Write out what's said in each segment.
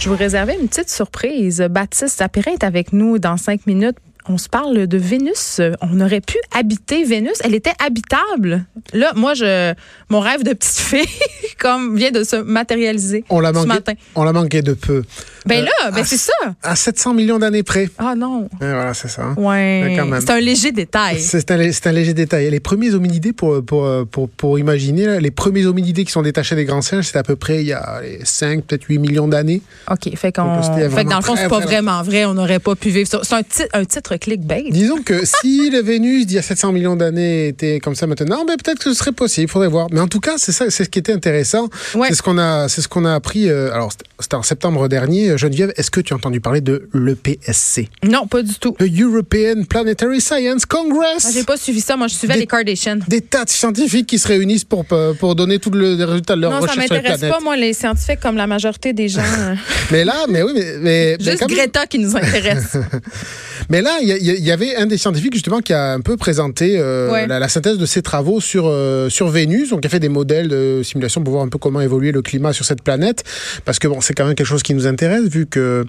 Je vous réservais une petite surprise. Baptiste Sapira est avec nous dans cinq minutes on se parle de Vénus. On aurait pu habiter Vénus. Elle était habitable. Là, moi, je, mon rêve de petite fille, comme vient de se matérialiser on l'a ce manqué, matin. On l'a manqué de peu. Ben là, Euh, ben à- c'est ça. À 700 millions d'années près. Ah non. Voilà, c'est ça. hein. Ouais. C'est un léger détail. C'est un, c'est un léger détail. Les premiers hominidés, pour, pour, pour, pour imaginer, là, les premiers hominidés qui sont détachés des grands singes, c'était à peu près il y a les 5, peut-être 8 millions d'années. OK. Fait, qu'on, fait que dans le fond, c'est pas vraiment vrai. On n'aurait pas pu vivre ça. C'est un titre clickbait. Disons que si le Vénus d'il y a 700 millions d'années était comme ça maintenant, ben peut-être que ce serait possible, il faudrait voir. Mais en tout cas, c'est ça, c'est ce qui était intéressant. Ouais. C'est ce qu'on a, c'est ce qu'on a appris. euh, alors, c'était- en septembre dernier. Geneviève, est-ce que tu as entendu parler de l'EPSC, Non, pas du tout. le European Planetary Science Congress Moi, j'ai pas suivi ça. Moi, je suivais Des- les Kardashians. Des tas de scientifiques qui se réunissent pour, pour donner tous le- les résultats de leur Non, ça recherche sur les m'intéresse pas, moi, les scientifiques, comme la majorité des gens. euh, Mais là, mais oui, mais, mais, Juste Greta qui nous intéresse. Mais là, il y, avait un des scientifiques justement qui a un peu présenté euh, Ouais. la, la synthèse de ses travaux sur euh, sur Vénus. Donc, il a fait des modèles de simulation pour voir un peu comment évoluer le climat sur cette planète, parce que bon, c'est quand même quelque chose qui nous intéresse vu que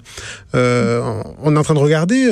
euh, on est en train de regarder.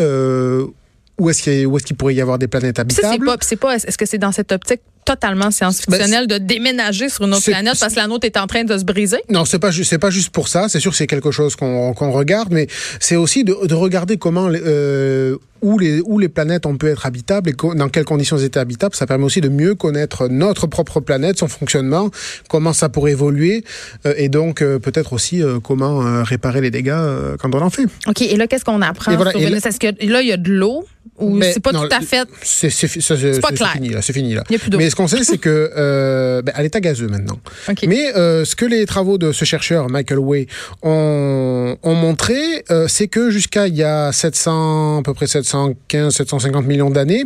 où est-ce qu'il est-ce qu'il pourrait y avoir des planètes habitables c'est pas, est-ce que c'est dans cette optique totalement science-fictionnelle de déménager sur une autre planète parce que la nôtre est en train de se briser? Non, c'est pas c'est pas juste pour ça. C'est sûr que c'est quelque chose qu'on qu'on regarde, mais c'est aussi de, de regarder comment euh, où les où les planètes ont pu être habitables et dans quelles conditions elles étaient habitables. Ça permet aussi de mieux connaître notre propre planète, son fonctionnement, comment ça pourrait évoluer, euh, et donc euh, peut-être aussi euh, comment euh, réparer les dégâts euh, quand on en fait. OK, et là, qu'est-ce qu'on apprend voilà, sur Vénus? Est-ce que là, il y a de l'eau? Ou c'est pas non, tout à fait? C'est pas clair. fini là, c'est fini là. Il y a plus. Mais ce qu'on sait, c'est que euh, ben, à l'état gazeux maintenant. OK. Mais euh, ce que les travaux de ce chercheur, Michael Way, ont, ont montré, euh, c'est que jusqu'à il y a 700, à peu près 715, 750 millions d'années,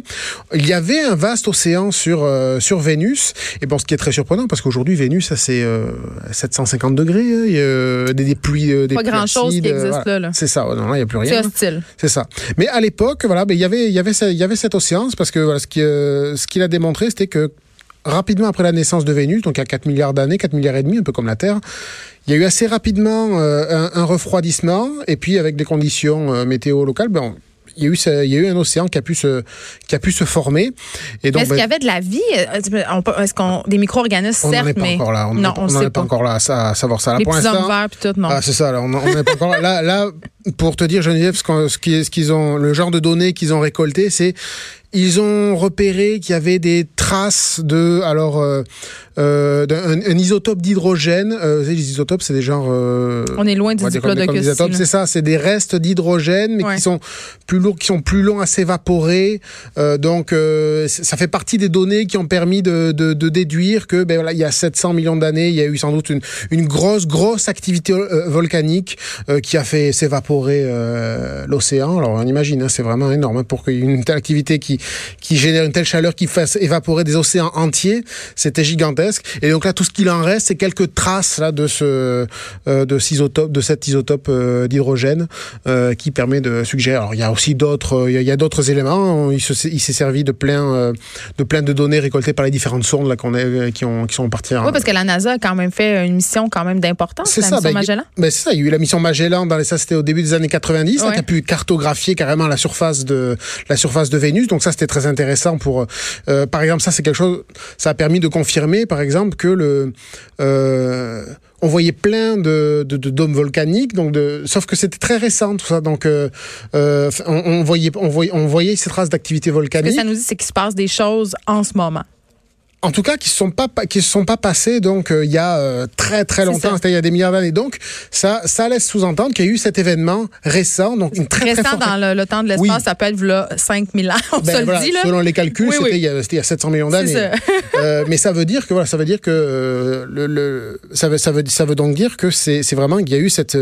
il y avait un vaste océan sur, euh, sur Vénus. Et bon, ce qui est très surprenant, parce qu'aujourd'hui, Vénus, ça c'est euh, 750 degrés, hein, il y a des, des pluies, euh, des Pas grand-chose qui euh, existe là, là. C'est ça, non, là, il n'y a plus C'est rien. hostile. C'est ça. Mais à l'époque, voilà, ben, il y avait, il y avait, il y avait cet océan, c'est parce que voilà, ce qui, euh, ce qu'il a démontré, c'était que rapidement après la naissance de Vénus, donc a 4 milliards d'années, 4 milliards et demi, un peu comme la Terre, il y a eu assez rapidement euh, un, un refroidissement, et puis avec des conditions euh, météo locales, ben, il y, a eu ce- il y a eu un océan qui a pu se, qui a pu se former. Et donc, Est-ce ben, qu'il y avait de la vie? Euh, on Est-ce qu'on. Des micro-organismes, on n'en certes, est pas mais. encore là. On non, n'en on on sait est pas pas. encore là à, savoir ça. Là, Les pour petits hommes verts, puis tout, non. Ah, c'est ça, là, on n'en est pas encore là. Là, là, pour te dire, Geneviève, ce qu'ils ont, le genre de données qu'ils ont récolté, c'est ils ont repéré qu'il y avait des traces de, alors, euh, euh, d'un un, un isotope d'hydrogène. Euh, vous savez, les isotopes, c'est des genres. On est loin des isotopes, C'est ça, c'est des restes d'hydrogène, mais Ouais. qui sont plus lourds, qui sont plus longs à s'évaporer. Donc, ça fait partie des données qui ont permis de, de, de déduire que, ben voilà, il y a 700 millions d'années, il y a eu sans doute une, une grosse, grosse activité volcanique qui a fait s'évaporer euh, l'océan. Alors, on imagine, hein, c'est vraiment énorme hein, pour qu'il y ait une telle activité qui, qui génère une telle chaleur qui fasse évaporer des océans entiers. C'était gigantesque. Et donc là, tout ce qu'il en reste, c'est quelques traces là de ce euh, de, cet isotope, de cet isotope euh, d'hydrogène euh, qui permet de suggérer. Alors, il y a aussi d'autres, il y a- d'autres éléments. Il, se- s'est servi de plein de plein de données récoltées par les différentes sondes là qu'on euh, qui ont qui sont parties. en- Oui, parce que la NASA a quand même fait une mission quand même d'importance, C'est ça, mission ben, Magellan. Ben c'est ça, il y a eu la mission Magellan, dans les, ça c'était au début des années 90, là, Ouais. qui a pu cartographier carrément la surface de la surface de Vénus. Donc ça c'était très intéressant pour, euh, par exemple, ça c'est quelque chose, ça a permis de confirmer, par exemple, que le, euh, on voyait plein de, de, de dômes volcaniques, donc de, sauf que c'était très récent tout ça. Donc euh, on, on voyait, on voyait, on voyait ces traces d'activité Ce que volcanique. ça nous dit, c'est qu'il se passe des choses en ce moment. En tout cas, qui se sont pas qui se sont pas passés donc euh, il y a euh, très très longtemps, c'est-à-dire il y a des milliards d'années. Donc ça ça laisse sous-entendre qu'il y a eu cet événement récent, donc une très récent très forte... dans le, le, temps de l'espace, ça peut être là 5000 ans, on ben, se voilà, le dit là. Selon les calculs, oui, c'était oui. il, il, y a 700 millions d'années. euh, mais ça veut dire que voilà, ça veut dire que le, le, ça veut ça veut ça veut donc dire que c'est vraiment qu'il y a eu cette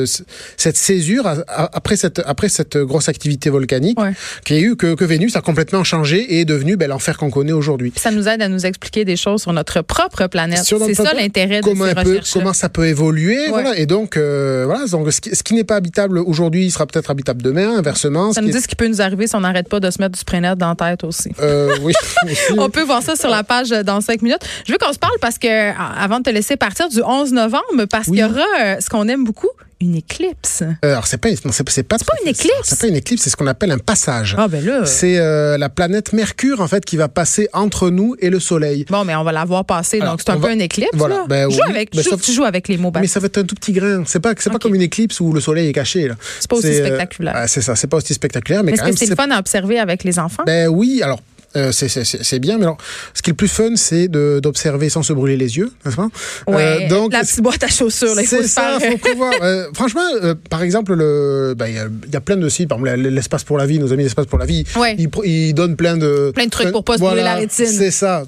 cette césure à, à, après cette après cette grosse activité volcanique ouais. qu'il y a eu que, que Vénus a complètement changé et est devenu ben, l'enfer qu'on connaît aujourd'hui. Ça nous aide à nous expliquer des choses sur notre propre planète. C'est ça l'intérêt de ces recherches. Comment ça peut évoluer, ouais. voilà. Et donc, euh, voilà, donc ce qui, n'est pas habitable aujourd'hui sera peut-être habitable demain, inversement. Ça nous dit ce qui peut nous arriver si on n'arrête pas de se mettre du spray dans la tête aussi. Euh, oui. on peut voir ça sur la page dans cinq minutes. Je veux qu'on se parle parce que, avant de te laisser partir, du 11 novembre, parce oui. qu'il y aura euh, ce qu'on aime beaucoup, une éclipse. Euh, alors c'est pas c'est pas, pas une éclipse. C'est pas une éclipse, c'est ce qu'on appelle un passage. Ah ben là. C'est euh, la planète Mercure en fait qui va passer entre nous et le Soleil. Bon, mais on va la voir passer, alors, donc c'est un va... peu une éclipse. Voilà. Là. Ben, joue oui. avec, ben, joue, ça... tu joues avec les mots. Mais ça va être un tout petit grain. C'est pas c'est okay. pas comme une éclipse où le Soleil est caché là. C'est pas aussi spectaculaire. Euh, c'est ça, c'est pas aussi spectaculaire, mais, mais quand est-ce que c'est le fun à observer avec les enfants? Ben oui, alors euh, c'est bien, mais alors, ce qui est le plus fun, c'est d'observer sans se brûler les yeux, n'est-ce pas? Ouais, euh, donc, la petite boîte à chaussures, là, il faut ça, faire... faut prévoir. euh, franchement, euh, par exemple, le, ben, il ben, y, y, a plein de sites, par exemple, l'espace pour la vie, nos amis l'espace pour la vie, ouais. ils, ils, donnent plein de... Plein de trucs pour pas se voilà, brûler la rétine. C'est ça,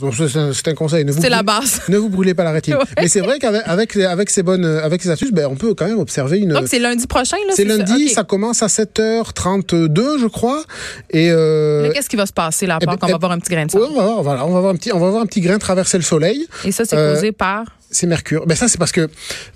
c'est un conseil. C'est la base. Ne vous brûlez pas la rétine. ouais. Mais c'est vrai qu'avec avec, avec, ces bonnes, avec ces astuces, ben, on peut quand même observer une... Donc c'est lundi prochain, là C'est lundi, ça, okay. ça, commence à 7h32, je crois. Et euh, qu'est-ce qui va se passer là, part va voir un petit grain de sable? on va voir, voilà, on va voir un petit, on va voir un petit grain traverser le soleil. Et ça, c'est euh, causé par c'est Mercure. Ben ça, c'est parce que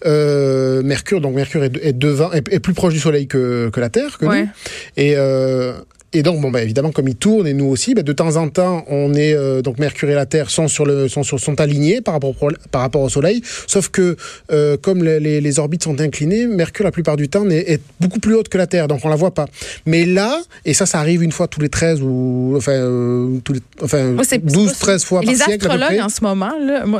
euh, Mercure, donc Mercure est, est devant, est, est, plus proche du Soleil que, que la Terre, que ouais. nous. Et euh, et donc, bon, bah, évidemment, comme il tourne et nous aussi, bah, de temps en temps, on est euh, donc Mercure et la Terre sont sur le sont sur, sont alignés par rapport au, par rapport au Soleil. Sauf que euh, comme les, les, les, orbites sont inclinées, Mercure la plupart du temps est, est, beaucoup plus haute que la Terre, donc on la voit pas. Mais là, et ça, ça arrive une fois tous les 13 ou enfin euh, tous les, enfin ouais, 12, 13 fois les par siècle. Les astrologues en ce moment,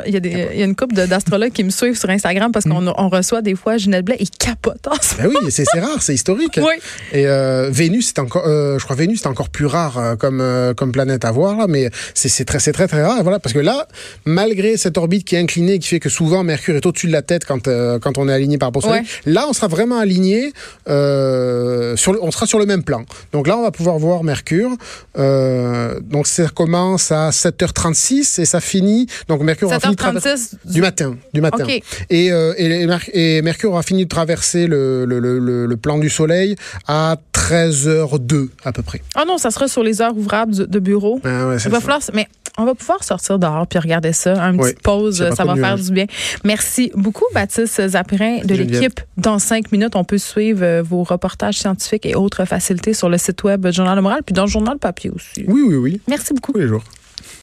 il y a des, il y a une couple d'astrologues qui me suivent sur Instagram parce qu'on on reçoit des fois Ginette Blais, ils capotent en ce ben oui, c'est rare, c'est historique. Oui. Et Vénus, c'est encore, je crois Vénus, c'est encore plus rare comme, euh, comme planète à voir, là, mais c'est très, très, très rare. Voilà, parce que là, malgré cette orbite qui est inclinée, qui fait que souvent Mercure est au-dessus de la tête quand, euh, quand on est aligné par rapport au Soleil, ouais. là, on sera vraiment aligné, euh, sur le, on sera sur le même plan. Donc là, on va pouvoir voir Mercure. Euh, donc ça commence à 7h36 et ça finit. Donc Mercure aura fini de du matin. Du matin. Okay. Et, euh, et, et, Mercure aura fini de traverser le, le, le, le plan du Soleil à 13h02 à peu près. Ah oh non, ça sera sur les heures ouvrables de bureau. Ah ouais, Il va falloir, mais on va pouvoir sortir dehors puis regarder ça. Une oui, petite pause, ça va faire du bien. Merci beaucoup, Baptiste Zapirin de l'équipe. Dans cinq minutes, on peut suivre vos reportages scientifiques et autres facilités sur le site web Journal de Moral, puis dans le Journal Papier aussi. Oui, oui, oui. Merci beaucoup. Tous les jours.